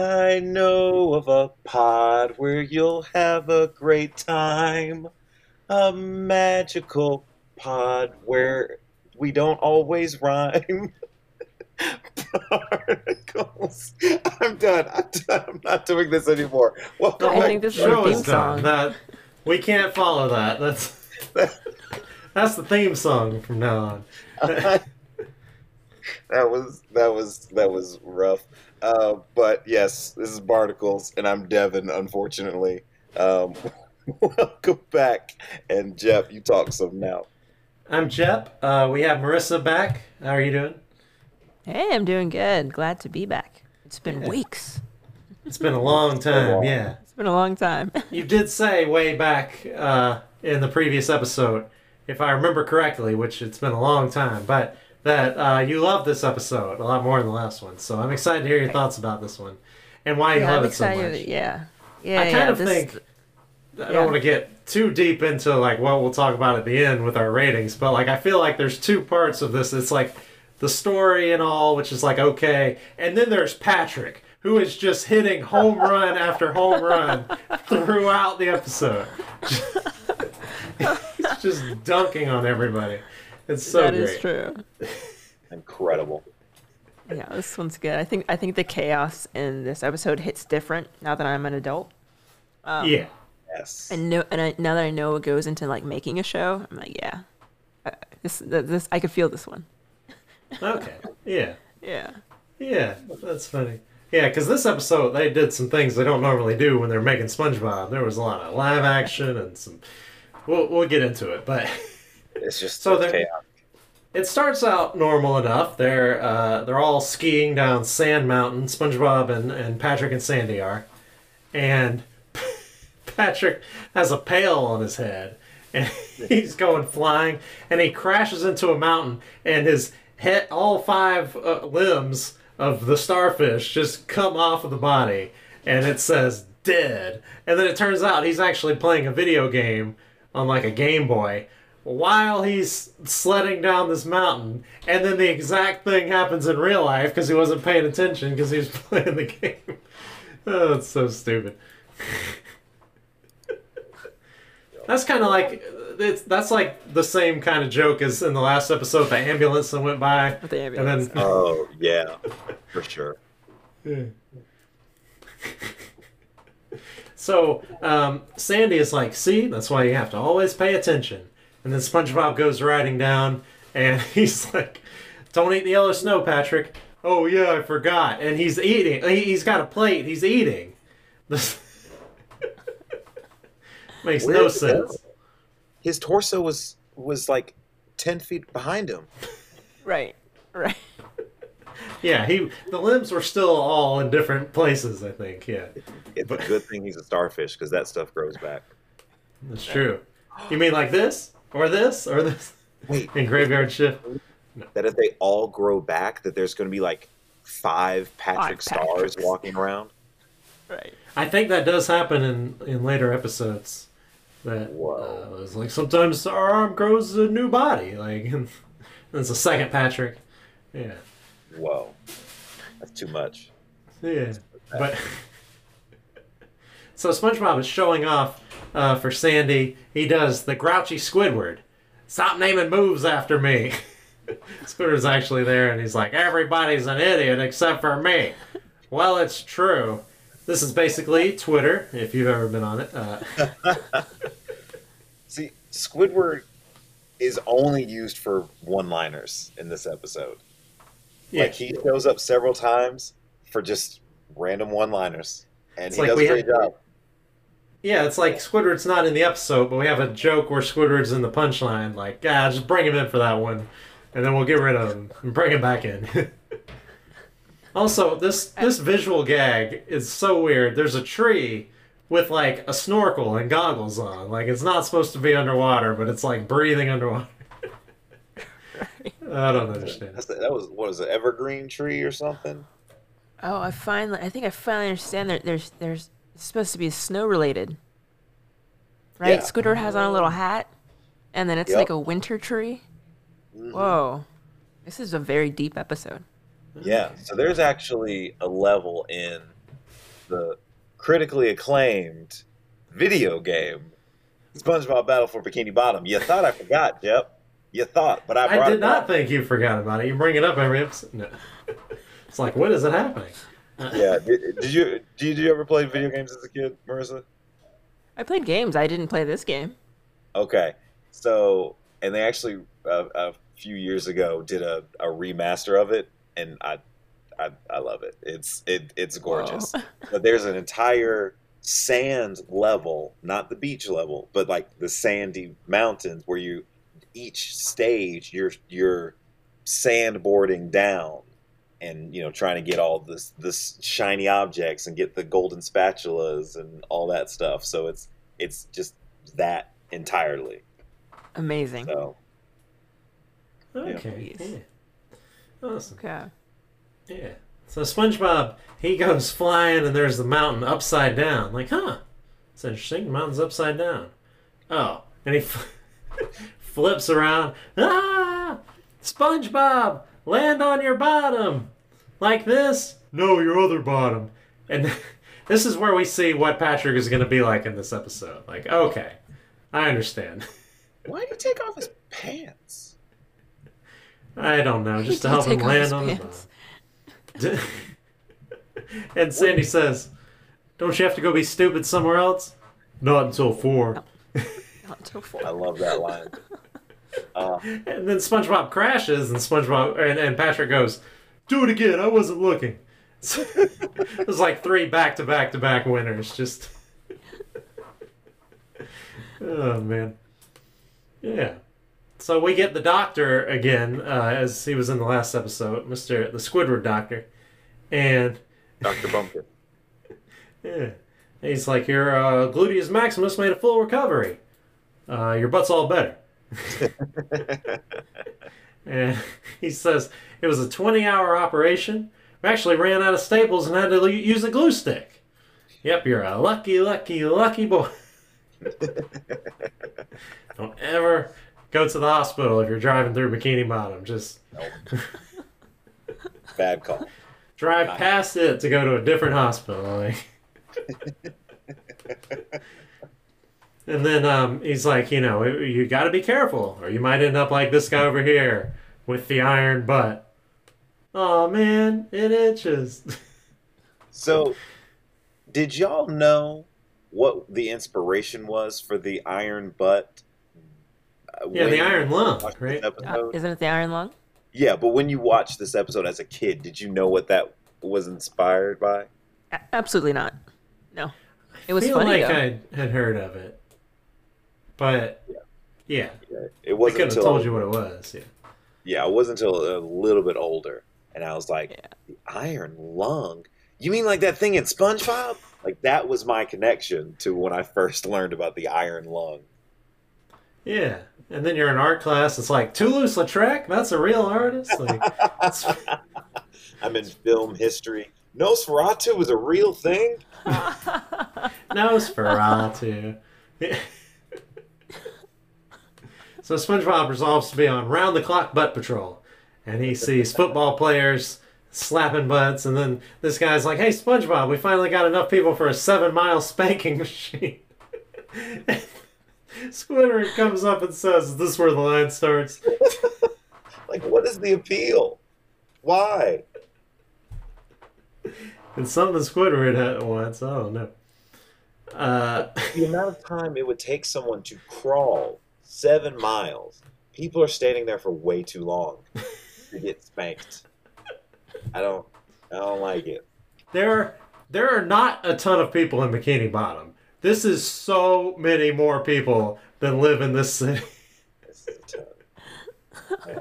I know of a pod where you'll have a great time. A magical pod where we don't always rhyme. Particles. I'm done. I'm done. I'm not doing this anymore. Welcome I back. think this is Show our theme done. song. That we can't follow that. That's that's the theme song from now on. that was that was that was rough. Uh, but yes, this is Barnacles, and I'm Devin. Unfortunately, um, welcome back. And Jeff, you talk some now. I'm Jeff. Uh, we have Marissa back. How are you doing? Hey, I'm doing good. Glad to be back. It's been Yeah. weeks. It's been a long time. long. Yeah. It's been a long time. You did say way back uh, in the previous episode, if I remember correctly, which it's been a long time, but that uh, you love this episode a lot more than the last one. So I'm excited to hear your thoughts about this one and why you yeah, love I'm it so excited. much. Yeah. Yeah, I kind yeah. of this, think I don't want to get too deep into like what we'll talk about at the end with our ratings, but like I feel like there's two parts of this. It's like the story and all, which is like okay, and then there's Patrick, who is just hitting home run after home run throughout the episode. He's just dunking on everybody. It's so That great. is true. Incredible. Yeah, this one's good. I think I think the chaos in this episode hits different now that I'm an adult. Yeah. Yes. And know, and I, now that I know what goes into like making a show, I'm like, yeah, uh, this this I could feel this one. Okay. Yeah. Yeah. Yeah, that's funny. Yeah, because this episode they did some things they don't normally do when they're making SpongeBob. There was a lot of live action and some. We'll we'll get into it, but It's just So chaos. it starts out normal enough. They're uh, they're all skiing down Sand Mountain. SpongeBob and, and Patrick and Sandy are, and Patrick has a pail on his head, and he's going flying, and he crashes into a mountain, and his head, all five uh, limbs of the starfish just come off of the body, and it says dead. And then it turns out he's actually playing a video game on like a Game Boy while he's sledding down this mountain, and then the exact thing happens in real life because he wasn't paying attention because he was playing the game. Oh, it's so stupid. that's kind of like it's that's like the same kind of joke as in the last episode, the ambulance that went by, With the and ambulance. then Oh yeah, for sure. So um, Sandy is like, see, that's why you have to always pay attention. And then SpongeBob goes riding down, and he's like, "Don't eat the yellow snow, Patrick." Oh yeah, I forgot. And he's eating. he- He's got a plate. He's eating. This makes Where no did go? sense. His torso was was like ten feet behind him. right. Right. Yeah, he. The limbs were still all in different places. I think. Yeah, It's a good thing he's a starfish because that stuff grows back. that's true. You mean like this, or this, or this? Wait, In graveyard shift. that if they all grow back, that there's going to be like five Patrick Five stars Patricks. walking around. Right. I think that does happen in in later episodes. That Whoa. uh, it's like sometimes our arm grows a new body, like and it's a second Patrick. Yeah, Whoa, that's too much. yeah. But so SpongeBob is showing off uh, for Sandy. He does the grouchy Squidward. Stop naming moves after me. Squidward's actually there, and he's like, "Everybody's an idiot except for me." Well, it's true. This is basically Twitter, if you've ever been on it. Uh, See, Squidward is only used for one-liners in this episode. yeah. Like he shows up several times for just random one-liners, and It's he like does a great had- job. Yeah, it's like Squidward's not in the episode, but we have a joke where Squidward's in the punchline. Like, ah, just bring him in for that one, and then we'll get rid of him and bring him back in. also, this this visual gag is so weird. There's a tree with like a snorkel and goggles on. Like, it's not supposed to be underwater, but it's like breathing underwater. I don't understand. That's the, that was what was it, evergreen tree or something? Oh, I finally. I think I finally understand. There, there's there's it's supposed to be snow related. Right. Yeah. Squidward has on a little hat, and then it's Yep. like a winter tree. Mm-hmm. Whoa, this is a very deep episode. Yeah. So there's actually a level in the critically acclaimed video game, SpongeBob Battle for Bikini Bottom. You thought I forgot, Yep. You thought, but I I did it not up. think you forgot about it. You bring it up every episode. No. It's like, when is it happening? Yeah. Did, did you did you ever play video games as a kid, Marissa? I played games. I didn't play this game. Okay. So, and they actually uh, a few years ago did a, a remaster of it, and I, I I love it. It's it it's gorgeous. But there's an entire sand level, not the beach level, but like the sandy mountains where you each stage you're you're sandboarding down and you know trying to get all this this shiny objects and get the golden spatulas and all that stuff. So it's it's just that entirely. Amazing. So Okay. Yes. Yeah. Awesome. Okay. Yeah. So SpongeBob, he goes flying, and there's the mountain upside down. Like, huh? It's interesting. The mountain's upside down. Oh, and he f- flips around. Ah! SpongeBob, land on your bottom, like this. No, your other bottom. And this is where we see what Patrick is going to be like in this episode. Like, okay, I understand. why did he take off his pants? I don't know, just He to did help him land his on his pants. bottom. and Sandy says, "Don't you have to go be stupid somewhere else?" Not until four. Not until four. I love that line. Uh, And then SpongeBob crashes, and SpongeBob and, and Patrick goes, "Do it again. I wasn't looking." it was like three back to back to back winners. Just, oh man, yeah. So we get the doctor again, uh, as he was in the last episode, Mister the Squidward Doctor, and Dr. Bumper. Yeah. He's like, your uh, gluteus maximus made a full recovery. Uh, your butt's all better. And he says, it was a 20 hour operation. We actually ran out of staples and had to use a glue stick. Yep, you're a lucky, lucky, lucky boy. Don't ever go to the hospital if you're driving through Bikini Bottom. Just Bad call. drive past it to go to a different hospital. Like. and then um, he's like, you know, you got to be careful, or you might end up like this guy over here with the iron butt. Oh man, it itches. So, did y'all know what the inspiration was for the iron butt? uh, yeah, when the iron lung, right? Uh, isn't it the Iron Lung? Yeah, but when you watched this episode as a kid, did you know what that was inspired by? A- absolutely not. No. It was I feel funny like though. I had heard of it, but yeah, yeah. It I wasn't could have until told you what it was. Yeah. yeah, it wasn't until a little bit older, and I was like, Yeah. the iron lung. You mean like that thing in SpongeBob? Like that was my connection to when I first learned about the iron lung. Yeah, and then you're in art class. It's like Toulouse-Lautrec. That's a real artist. Like, it's- I'm in film history. Nosferatu was a real thing. Nosferatu. so SpongeBob resolves to be on round the clock butt patrol, and he sees football players slapping butts, and then this guy's like, "Hey SpongeBob, we finally got enough people for a seven mile spanking machine." Squidward comes up and says, "This "Is where the line starts?" Like, what is the appeal? Why? It's something Squidward had once. I don't know. Uh, The amount of time it would take someone to crawl seven miles. People are standing there for way too long to get spanked. I don't. I don't like it. there there are not a ton of people in Bikini Bottom. This is so many more people than live in this city. This is tough. Oh, man.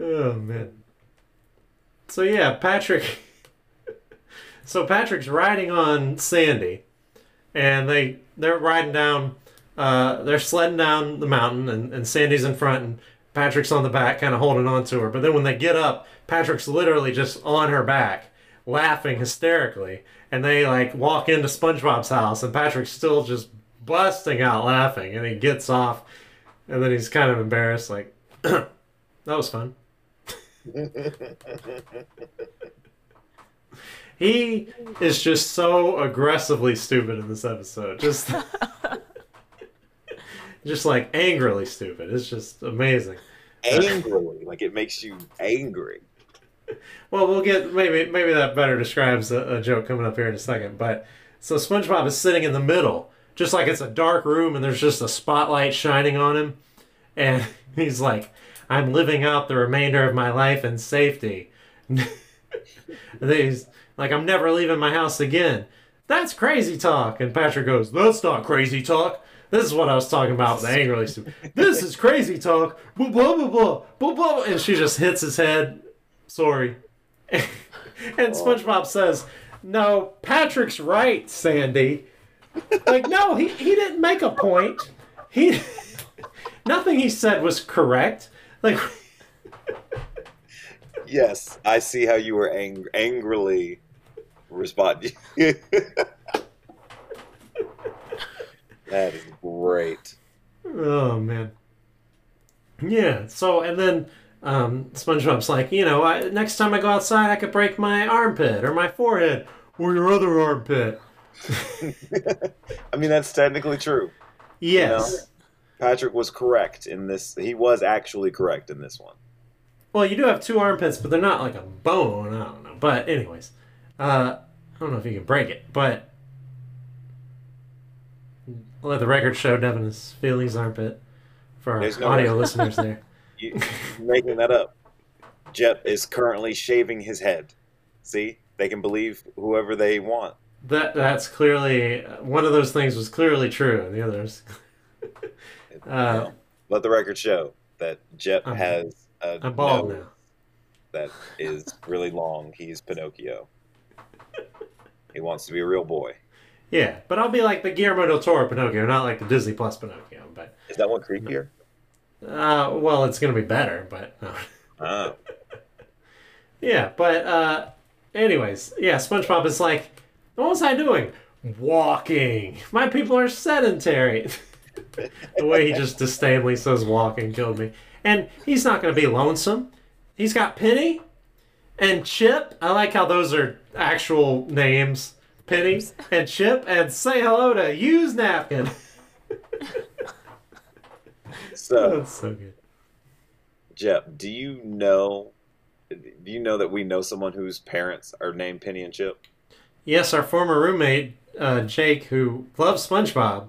Oh man. So yeah, Patrick. so Patrick's riding on Sandy, and they they're riding down. Uh, they're sledding down the mountain, and, and Sandy's in front, and Patrick's on the back, kind of holding on to her. But then when they get up, Patrick's literally just on her back, laughing hysterically. And they like walk into SpongeBob's house, and Patrick's still just busting out laughing, and he gets off, and then he's kind of embarrassed, like, "That was fun." He is just so aggressively stupid in this episode. Just just like angrily stupid. It's just amazing. Angrily, like it makes you angry. Well, we'll get maybe maybe that better describes a, a joke coming up here in a second. But so SpongeBob is sitting in the middle, just like it's a dark room and there's just a spotlight shining on him, and he's like, "I'm living out the remainder of my life in safety." he's like, "I'm never leaving my house again." That's crazy talk. And Patrick goes, "That's not crazy talk." This is what I was talking about with the angrily stupid. This is crazy talk. Blah blah blah blah blah blah. And she just hits his head. Sorry. and oh. SpongeBob says, "No, Patrick's right, Sandy." Like, no, he he didn't make a point. He nothing he said was correct. Like, Yes, I see how you were ang- angrily responding. that is great. oh man. Yeah. So and then um, SpongeBob's like, you know, I, next time I go outside, I could break my armpit or my forehead or your other armpit. I mean, that's technically true. Yes. Patrick was correct in this. He was actually correct in this one. Well, you do have two armpits, but they're not like a bone. I don't know. But anyways, uh, I don't know if you can break it, but I'll let the record show Devin is feeling his armpit for our no audio record. listeners there. You, making that up. Jeff is currently shaving his head. See, they can believe whoever they want. That that's clearly one of those things was clearly true, and the others. Uh, Let the record show that Jeff I'm- has a I'm bald now. that is really long. He's Pinocchio. He wants to be a real boy. Yeah, but I'll be like the Guillermo del Toro Pinocchio, not like the Disney Plus Pinocchio. But Is that one creepier? uh, well, it's gonna be better. But no. Ah, Yeah, but uh anyways, yeah, SpongeBob is like, what was I doing? Walking. My people are sedentary. the way he just disdainfully says walking killed me. And he's not gonna be lonesome. He's got Penny and Chip. I like how those are actual names. Penny and Chip and say hello to use napkin. so That's so good. Jeff, do you know? Do you know that we know someone whose parents are named Penny and Chip? Yes, our former roommate, uh, Jake, who loves SpongeBob.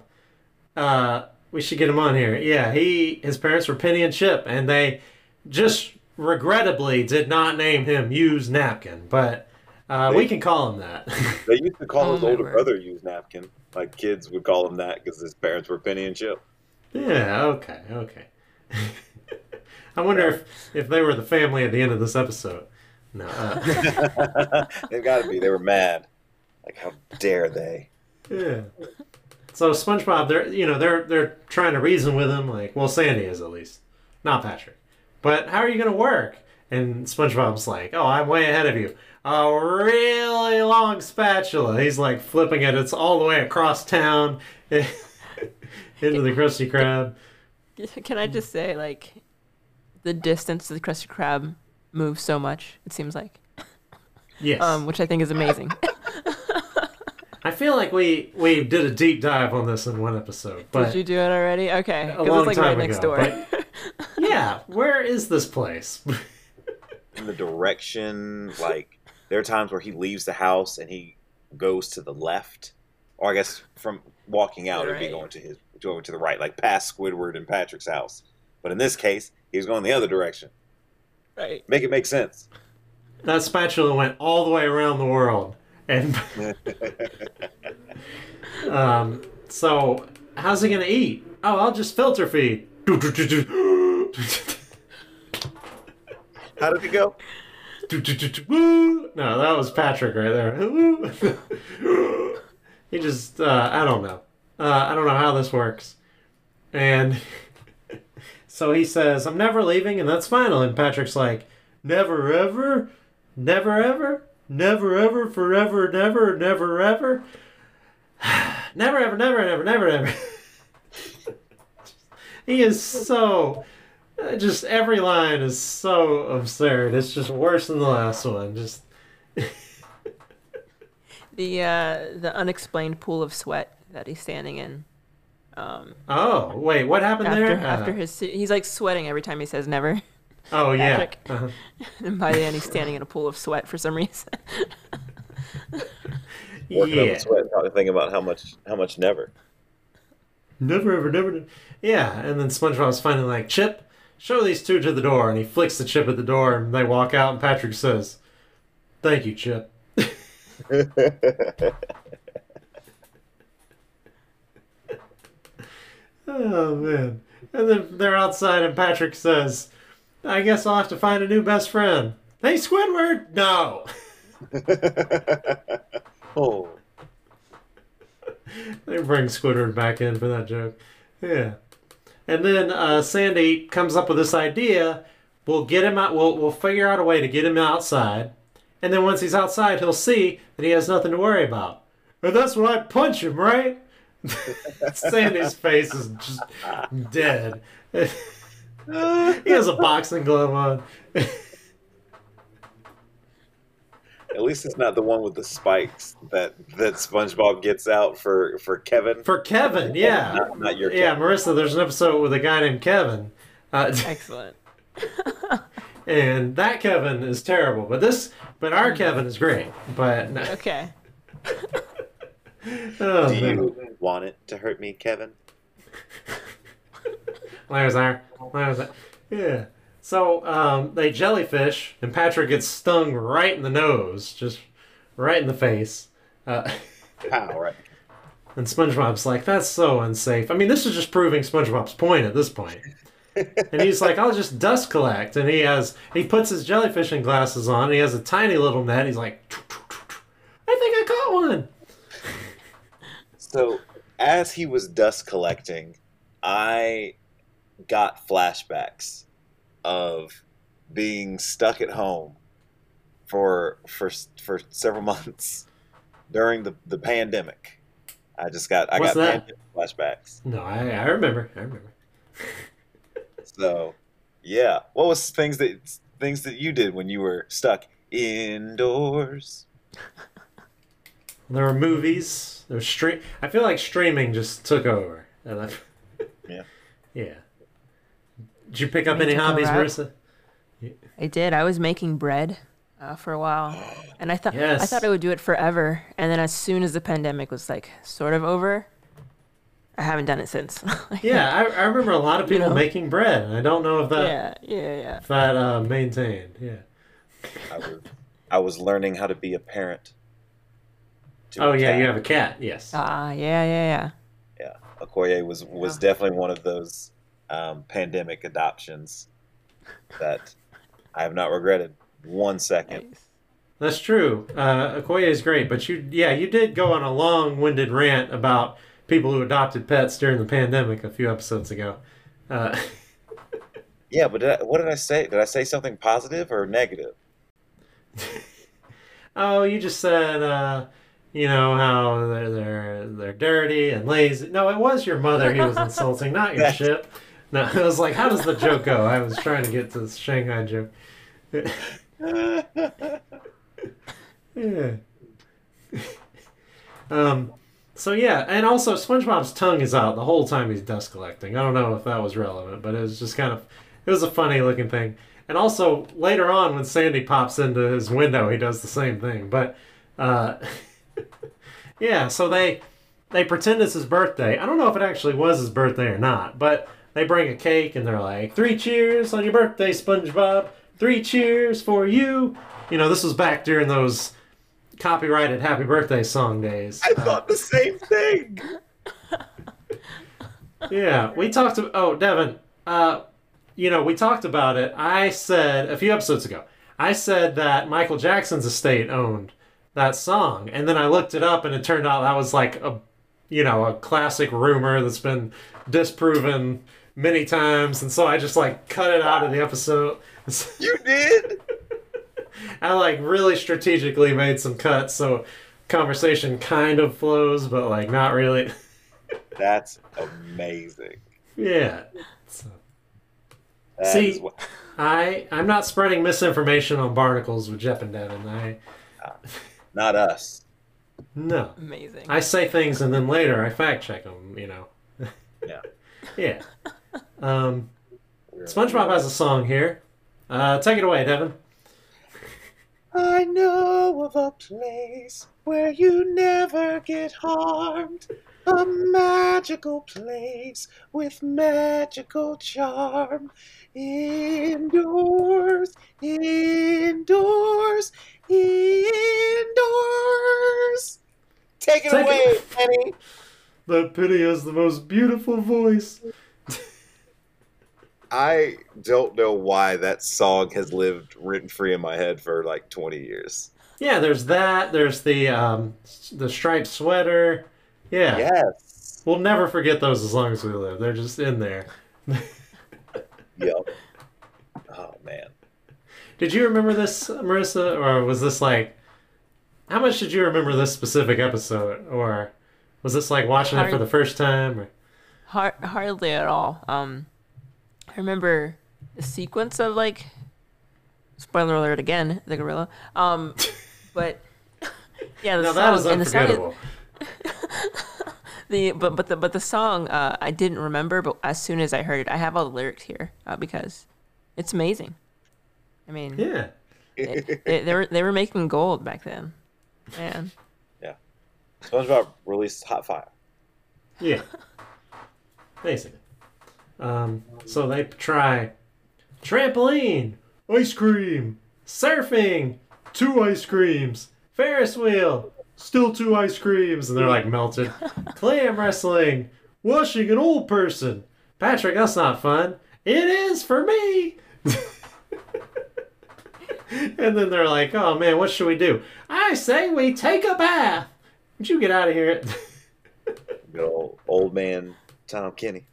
Uh, we should get him on here. Yeah, he his parents were Penny and Chip, and they just regrettably did not name him Use Napkin, but uh, we can call him that. They used to call Oh, his older word. brother use napkin. Like kids would call him that because his parents were Penny and Chip. yeah. Okay. Okay. I wonder if if they were the family at the end of this episode. No. Uh, They've got to be. They were mad. Like how dare they? Yeah. So SpongeBob, they're you know they're they're trying to reason with him, like well Sandy is at least, not Patrick. But how are you gonna work? And SpongeBob's like, oh, I'm way ahead of you. A really long spatula. He's like flipping it. It's all the way across town into the Krusty Krab. Can I just say, like, the distance to the Krusty Krab moves so much, it seems like, Yes. um, which I think is amazing. I feel like we we did a deep dive on this in one episode, but Did you do it already? Okay. a Because long it's like time right next ago. door. But yeah, where is this place? In the direction, like there are times where he leaves the house and he goes to the left, or I guess from walking out, it'd be going to his going to the right, like past Squidward and Patrick's house. But in this case, he was going the other direction. right. Make it make sense. that spatula went all the way around the world, and um, so how's he gonna eat? Oh, I'll just filter feed. How did it go? No, that was Patrick right there. he just, uh, I don't know. Uh, I don't know how this works. And so he says, I'm never leaving, and that's final. And Patrick's like, Never ever? Never ever? Never ever? Forever? Never? Never ever? never ever, never, never, never, never. he is so. Just every line is so absurd. It's just worse than the last one. Just the uh, the unexplained pool of sweat that he's standing in. Oh, wait, what happened After there? after Uh, his he's like sweating every time he says never. oh, yeah. Uh-huh. And by the end he's standing in a pool of sweat for some reason. Working up Yeah. a sweat, probably thinking about how much how much never. Never ever, never. never. Yeah, and then SpongeBob's finally like, Chip, show these two to the door. And he flicks the chip at the door, and they walk out, and Patrick says, Thank you, Chip. oh, man. And then they're outside, and Patrick says, I guess I'll have to find a new best friend. Hey, Squidward! No! oh, They bring Squidward back in for that joke. Yeah. And then uh, Sandy comes up with this idea. We'll get him out. We'll we'll figure out a way to get him outside. And then once he's outside, he'll see that he has nothing to worry about. And that's when I punch him, right? Sandy's face is just dead. he has a boxing glove on. at least it's not the one with the spikes that that SpongeBob gets out for for Kevin. For Kevin, yeah. Not, not your Yeah, Kevin. Marissa, there's an episode with a guy named Kevin. Uh, Excellent. and that Kevin is terrible. But this, but our Kevin is great. But no, Okay. oh, Do man. you want it to hurt me, Kevin? There's our, there's that. Yeah. So um, they jellyfish, and Patrick gets stung right in the nose, just right in the face. Uh, Pow, right? and SpongeBob's like, "That's so unsafe." I mean, this is just proving SpongeBob's point at this point. and he's like, "I'll just dust collect." And he has, he puts his jellyfishing glasses on. And he has a tiny little net. He's like, "I think I caught one." So, as he was dust collecting, I got flashbacks of being stuck at home for for for several months during the, the pandemic. I just got I What's got pandemic flashbacks. No, I, I remember. I remember. So, yeah, what was things that things that you did when you were stuck indoors? There were movies. There was stream. I feel like streaming just took over. And I, Yeah. yeah. Did you pick up any hobbies, over. Marissa? I did. I was making bread uh, for a while, and I thought I thought I would do it forever. And then as soon as the pandemic was like sort of over, I haven't done it since. Yeah, I, I remember a lot of You people know? making bread. I don't know if that yeah, yeah, yeah. if that uh, maintained. Yeah. I was I was learning how to be a parent. to Oh a yeah, cat. you have a cat. Yes. Ah, yeah, yeah, yeah. yeah, Okoye was was Yeah. definitely one of those um, pandemic adoptions that I have not regretted one second. Nice. That's true. Uh, Okoye is great, but you, yeah, you did go on a long-winded rant about people who adopted pets during the pandemic a few episodes ago. Uh, Yeah, but did I, what did I say? Did I say something positive or negative? oh, you just said, uh, you know how they're they're they're dirty and lazy. No, it was your mother he was insulting, not your ship. No, I was like, how does the joke go? I was trying to get to the Shanghai joke. Yeah. um. So yeah, and also SpongeBob's tongue is out the whole time he's dust collecting. I don't know if that was relevant, but it was just kind of it was a funny looking thing. And also later on when Sandy pops into his window, he does the same thing. But uh, yeah, so they they pretend it's his birthday. I don't know if it actually was his birthday or not, but they bring a cake and they're like, three cheers on your birthday, SpongeBob. Three cheers for you. You know, this was back during those copyrighted happy birthday song days. I Uh, thought the same thing. yeah, we talked to oh Devin, uh, you know, we talked about it. I said a few episodes ago. I said that Michael Jackson's estate owned that song, and then I looked it up, and it turned out that was like a, you know, a classic rumor that's been disproven many times, and so I just like cut it out of the episode. You did. I like really strategically made some cuts so conversation kind of flows, but like not really. That's amazing. yeah. So. That See- what- I I'm not spreading misinformation on barnacles with Jeff and Devin. I not us. No. Amazing. I say things and then later I fact check them, you know. Yeah. yeah. Um, SpongeBob has a song here. Uh, take it away, Devin. I know of a place where you never get harmed. A magical place with magical charm. Indoors, indoors, indoors. Take it Take away, it- Penny. That Penny has the most beautiful voice. I don't know why that song has lived written free in my head for like 20 years. Yeah, there's that. There's the um, the striped sweater. Yeah. Yes. We'll never forget those as long as we live. They're just in there. Yep. Oh man. Did you remember this, Marissa, or was this like? How much did you remember this specific episode, or was this like watching it for the first time? Or... Har- hardly at all. Um, I remember the sequence of like, spoiler alert again, the gorilla. Um, but yeah, the Now song that is and the song, the but but the but the song uh, I didn't remember, but as soon as I heard it, I have all the lyrics here uh, because it's amazing. I mean, Yeah. it, they, they were they were making gold back then, man. Yeah, SpongeBob released Hot Fire. Yeah. Basically. Um, so they try trampoline, ice cream, surfing, two ice creams, Ferris wheel, still two ice creams, and they're like melted. Clam wrestling, washing an old person. Patrick, that's not fun. It is for me. and then they're like, oh man, what should we do? I say we take a bath. Would you get out of here? Good old, old man Tom Kenny.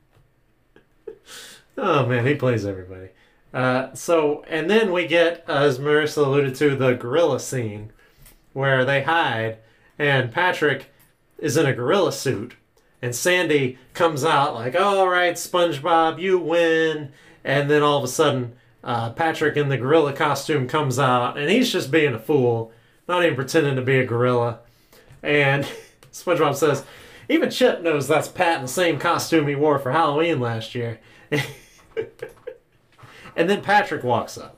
Oh man, he plays everybody. Uh, so, and then we get, as Marissa alluded to, the gorilla scene where they hide, and Patrick is in a gorilla suit, and Sandy comes out like, "All right, SpongeBob, you win." And then all of a sudden, uh, Patrick in the gorilla costume comes out, and he's just being a fool, not even pretending to be a gorilla. And SpongeBob says, "Even Chip knows that's Pat in the same costume he wore for Halloween last year." and then Patrick walks up.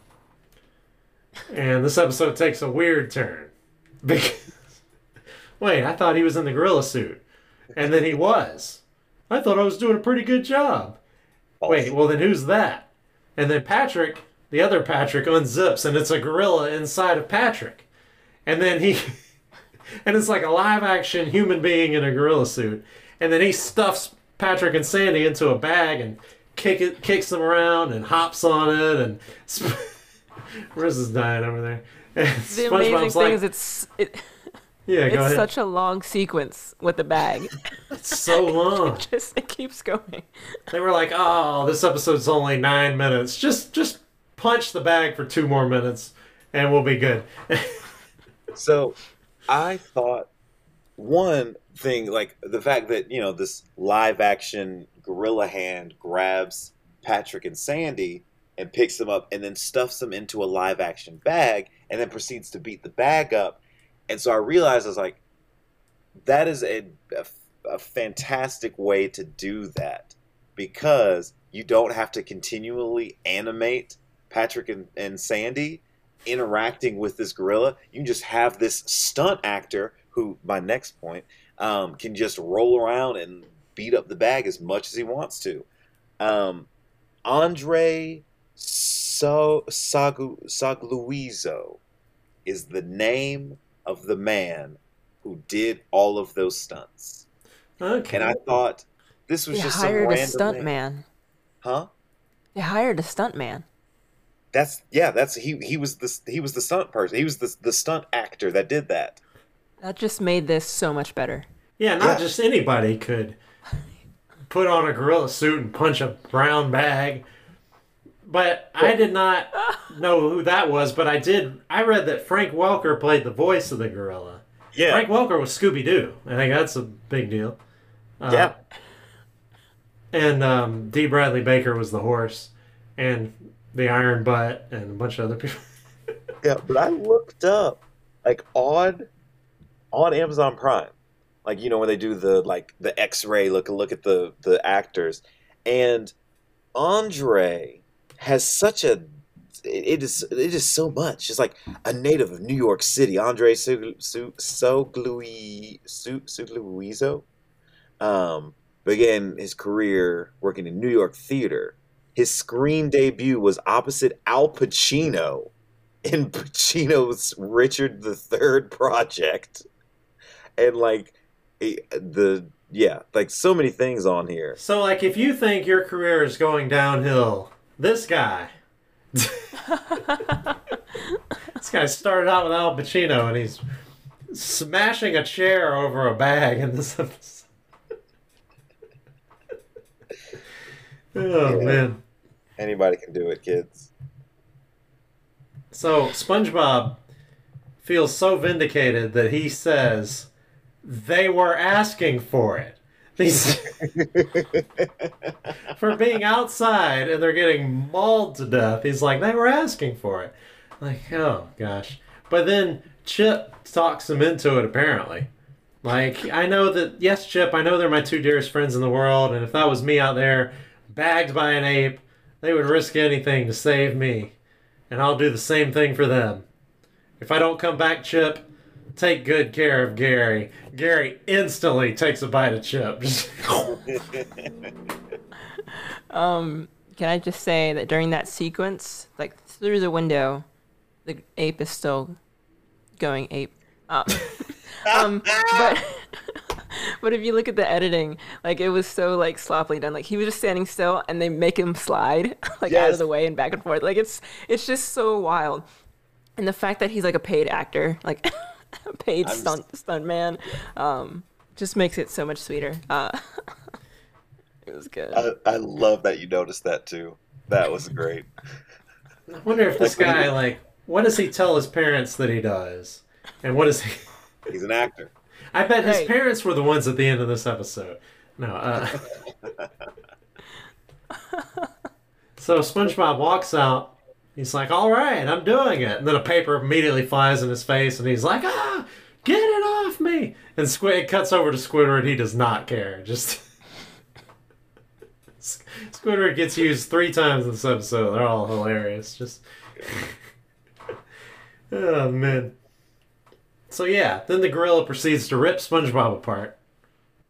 And this episode takes a weird turn. Because wait, I thought he was in the gorilla suit. And then he was. I thought I was doing a pretty good job. Wait, well then who's that? And then Patrick, the other Patrick, unzips and it's a gorilla inside of Patrick. And then he and it's like a live action human being in a gorilla suit. And then he stuffs Patrick and Sandy into a bag and kick it, kicks them around and hops on it and Sp- Marissa's dying over there. And The amazing thing like, is it's it, yeah, go it's ahead. such a long sequence with the bag. It's so long. Just it keeps going. They were like, "Oh, this episode's only nine minutes. Just, just punch the bag for two more minutes, and we'll be good." So I thought one thing, like the fact that, you know, this live action gorilla hand grabs Patrick and Sandy and picks them up and then stuffs them into a live action bag and then proceeds to beat the bag up. And so I realized I was like, that is a, a, a fantastic way to do that because you don't have to continually animate Patrick and, and Sandy interacting with this gorilla. You can just have this stunt actor who, my next point, um, can just roll around and beat up the bag as much as he wants to. Um, Andre so Sagu, Sagluizo is the name of the man who did all of those stunts. Okay. And I thought this was They just some hired a random stunt man. man. Huh? They hired a stunt man. That's yeah. That's he. He was the he was the stunt person. He was the the stunt actor that did that. That just made this so much better. yeah, not Yeah. just anybody could put on a gorilla suit and punch a brown bag. But I did not know who that was. But I did. I read that Frank Welker played the voice of the gorilla. Yeah. Frank Welker was Scooby Doo. I think that's a big deal. Uh, yeah. And um, D. Bradley Baker was the horse, and the Iron Butt, and a bunch of other people. Yeah, but I looked up like on on Amazon Prime. Like you know when they do the like the X-ray look look at the the actors, and Andre has such a it is it is so much. It's like a native of New York City, Andre Sogliuzzo. Um, began his career working in New York theater. His screen debut was opposite Al Pacino in Pacino's Richard III project, and like the yeah, like so many things on here. So, like, if you think your career is going downhill, this guy. this guy started out with Al Pacino and he's smashing a chair over a bag in this episode. oh, man. Anybody can do it, kids. So, SpongeBob feels so vindicated that he says they were asking for it. These for being outside and they're getting mauled to death. He's like, they were asking for it. Like, oh gosh. But then Chip talks him into it apparently. Like, I know that yes, Chip, I know they're my two dearest friends in the world, and if that was me out there, bagged by an ape, they would risk anything to save me. And I'll do the same thing for them. If I don't come back, Chip, take good care of Gary. Gary instantly takes a bite of chips. um, can I just say that during that sequence, like through the window, the ape is still going ape. Um, um but but if you look at the editing, like it was so like sloppily done. Like he was just standing still, and they make him slide like yes. out of the way and back and forth. Like it's it's just so wild. And the fact that he's like a paid actor, like paid I'm stunt stunt man, um, just makes it so much sweeter. Uh, it was good. I, I love that you noticed that too. That was great. I wonder if this guy like what does he tell his parents that he does, and what is he? He's an actor. I bet his parents were the ones at the end of this episode. No. Uh... so SpongeBob walks out He's like, all right, I'm doing it. And then a paper immediately flies in his face, and he's like, ah, get it off me. And Squid cuts over to Squidward. And he does not care. Just Squidward gets used three times in this episode. They're all hilarious. Just oh man. So yeah, then the gorilla proceeds to rip SpongeBob apart.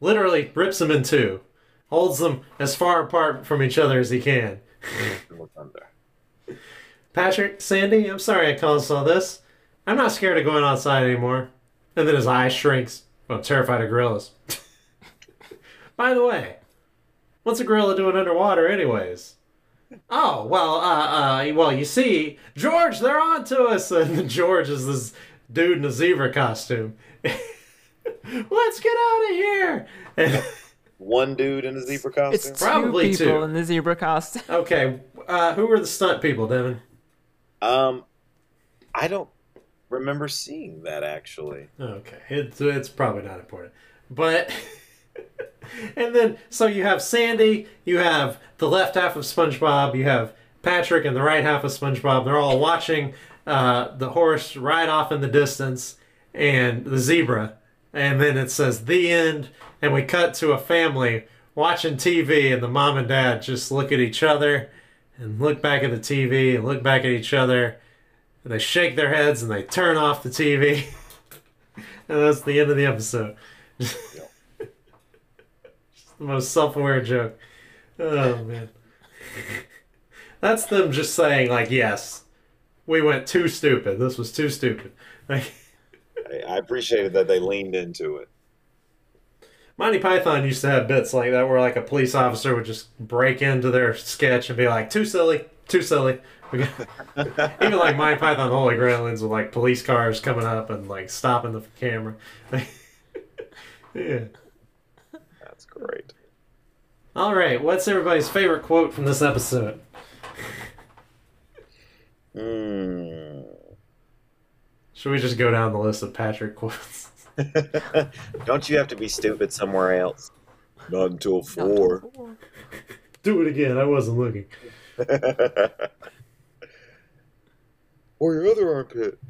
Literally rips him in two. Holds them as far apart from each other as he can. Patrick, Sandy, I'm sorry I caused all this. I'm not scared of going outside anymore. And then his eye shrinks. Well, I'm terrified of gorillas. By the way, what's a gorilla doing underwater, anyways? Oh well, uh, uh, well, you see, George, they're on to us, and George is this dude in a zebra costume. Let's get out of here. One dude in a zebra costume. It's two Probably people two. in the zebra costume. Okay, uh, who were the stunt people, Devin? Um, I don't remember seeing that actually. Okay, it's it's probably not important, but. and then, so you have Sandy, you have the left half of SpongeBob, you have Patrick and the right half of SpongeBob. They're all watching uh, the horse ride off in the distance and the zebra. And then it says the end, and we cut to a family watching TV, and the mom and dad just look at each other and look back at the TV and look back at each other. And they shake their heads and they turn off the TV. and that's the end of the episode. Just the most self aware joke. Oh, man. That's them just saying, like, yes, we went too stupid. This was too stupid. I appreciated that they leaned into it. Monty Python used to have bits like that where like a police officer would just break into their sketch and be like, "Too silly, too silly." Even like Monty Python Holy Grailins with like police cars coming up and like stopping the camera. yeah, that's great. All right, what's everybody's favorite quote from this episode? Hmm. Should we just go down the list of Patrick quotes? Don't you have to be stupid somewhere else? Not until four. Not four. Do it again. I wasn't looking. or your other armpit.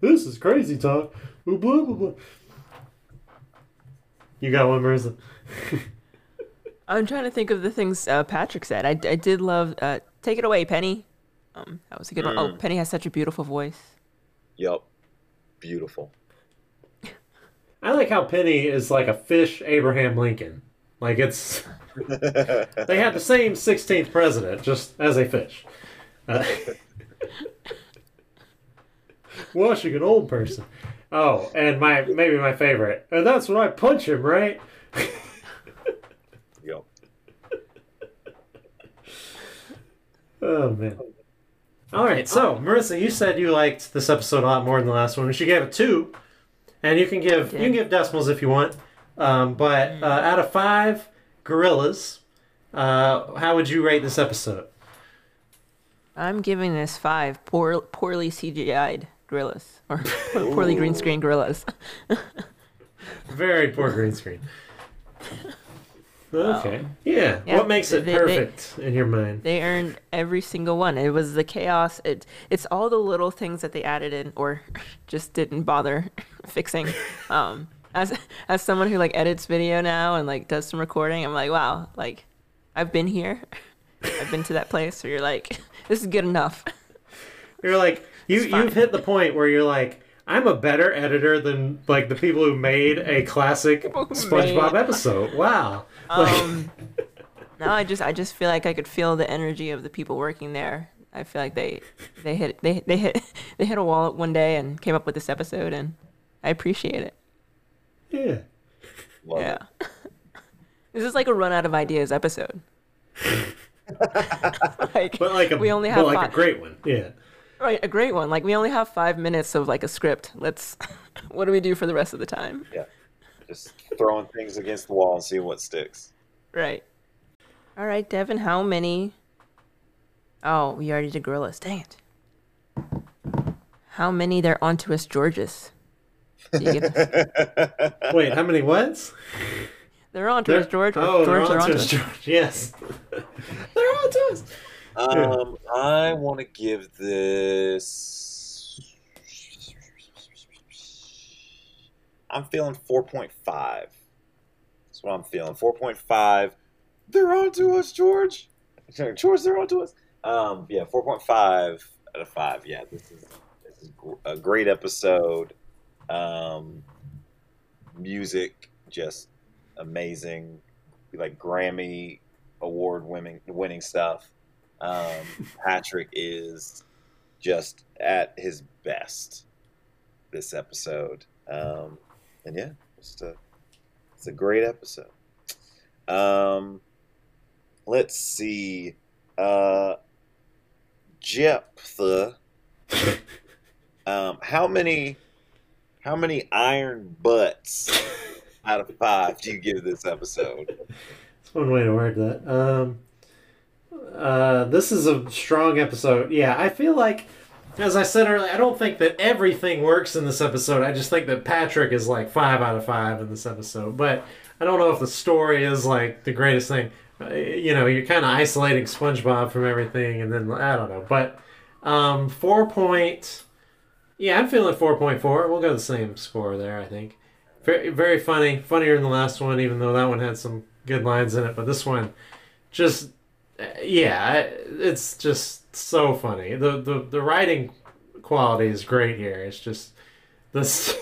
This is crazy talk. Blah, blah, blah, blah. You got one, Marissa? I'm trying to think of the things uh, Patrick said. I, I did love. Uh, Take it away, Penny. Um, that was a good one. Oh, Penny has such a beautiful voice. Yup. Beautiful. I like how Penny is like a fish Abraham Lincoln. Like it's they had the same 16th president, just as a fish. Uh, washing an old person. Oh, and my maybe my favorite. And that's when I punch him, right? Yup. Oh man. All right, so Marissa, you said you liked this episode a lot more than the last one. She gave it two, and you can give you can give decimals if you want. Um, but uh, out of five gorillas, uh, how would you rate this episode? I'm giving this five poor, poorly CGI'd gorillas or poorly green screen gorillas. Very poor green screen. Okay. Yeah. Yeah, What makes it they- they- perfect in your mind? They earned every single one. It was the chaos. It it's all the little things that they added in or just didn't bother fixing. Um, as as someone who like edits video now and like does some recording, I'm like, wow, like I've been here. I've been to that place where you're like, this is good enough. You're like you you've hit the point where you're like I'm a better editor than like the people who made a classic SpongeBob episode. Wow. Like, Um, no, I just I just feel like I could feel the energy of the people working there. I feel like they they hit they they hit they hit a wall one day and came up with this episode, and I appreciate it. yeah. Love Yeah. it. this is like a run out of ideas episode. like, But like a we only but have like five, a great one. Yeah. right, a great one. Like we only have five minutes of like a script. Let's what do we do for the rest of the time? Yeah. Just throwing things against the wall and seeing what sticks. Right. All right, Devin, how many? Oh, we already did gorillas. Dang it. How many they're onto us Georges? Do you give us? Wait, how many what's? They're onto us George. Oh, George, they're they're onto onto us, us. George. Yes. they're onto us. Um, I want to give this. I'm feeling 4.5. That's what I'm feeling. 4.5. They're on to us, George. George, they're on to us. Um, yeah, 4.5 out of 5. Yeah, this is this is a great episode. Um, music just amazing, like Grammy award winning winning stuff. Um, Patrick is just at his best this episode. Um, and yeah, it's a it's a great episode. Um, let's see. Uh, Jephthah. Um, how many how many iron butts out of five do you give this episode? That's one way to word that. Um, uh, this is a strong episode. Yeah, I feel like, as I said earlier, I don't think that everything works in this episode. I just think that Patrick is like five out of five in this episode. But I don't know if the story is like the greatest thing. Uh, You know, you're kind of isolating SpongeBob from everything, and then I don't know. But um, four point. Yeah, I'm feeling four point four. We'll go the same score there. I think. Very, very funny. Funnier than the last one, even though that one had some good lines in it. But this one, just uh, yeah, it's just so funny. The the the writing quality is great here. It's just this.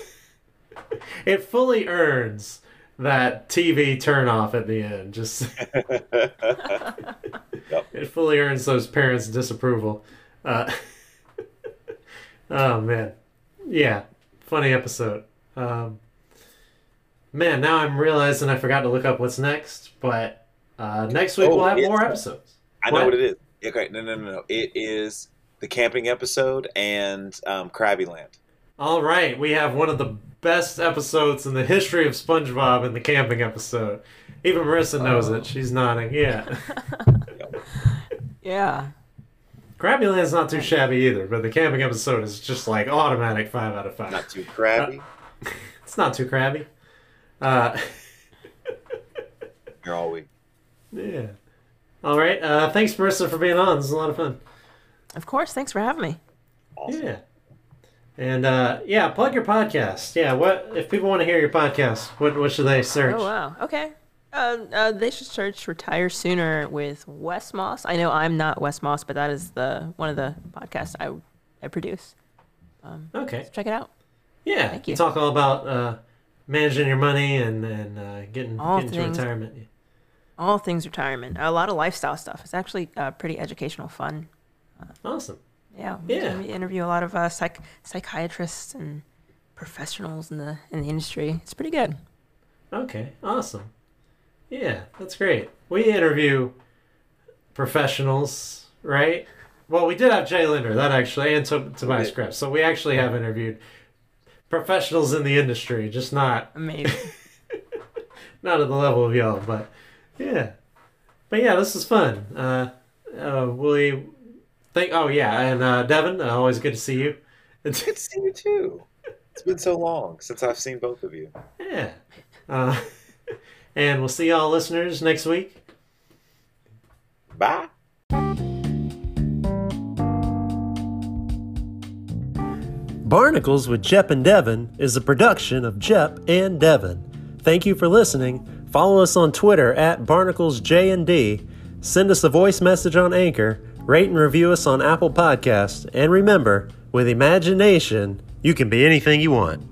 it fully earns that TV turn off at the end. Just it fully earns those parents' disapproval. Uh, oh man, yeah, funny episode. Um, man, now I'm realizing I forgot to look up what's next, but uh, next week Oh, we'll have more episodes. I What? know what it is. Okay, no, no, no, no. It is the camping episode and um, Krabby Land. All right, we have one of the best episodes in the history of SpongeBob in the camping episode. Even Marissa knows Oh. it. She's nodding. Yeah. Yeah. Krabby Land's not too shabby either, but the camping episode is just like automatic 5 out of 5. Not too crabby. It's not too crabby. Uh, You're all week. yeah. All right. Uh, thanks, Marissa, for being on. This is a lot of fun. Of course. Thanks for having me. Awesome. Yeah. And uh, yeah, plug your podcast. Yeah, what if people want to hear your podcast? What what should they search? Oh wow. Okay. Uh, uh, they should search "Retire Sooner" with Wes Moss. I know I'm not Wes Moss, but that is the one of the podcasts I I produce. Okay. Check it out. Yeah, Thank you you. talk all about uh, managing your money and and uh, getting All getting to things. retirement. All things retirement. A lot of lifestyle stuff. It's actually uh, pretty educational, fun. Awesome. Yeah. we Yeah. We interview a lot of uh, psych psychiatrists and professionals in the in the industry. It's pretty good. Okay, awesome. Yeah, that's great. We interview professionals, right? Well, we did have Jay Lender, that actually, and Tob- Tobias did. Krebs. So we actually have interviewed professionals in the industry, just not Amazing. not at the level of y'all, but yeah. But yeah, this is fun. Uh, uh, we think. Oh yeah, and uh, Devin, uh, always good to see you. It's, Good to see you too. It's been so long since I've seen both of you. yeah. Uh, and we'll see y'all listeners next week. Bye. Barnacles with Jep and Devin is a production of Jep and Devin. Thank you for listening. Follow us on Twitter at BarnaclesJD. Send us a voice message on Anchor. Rate and review us on Apple Podcasts. And remember, with imagination, you can be anything you want.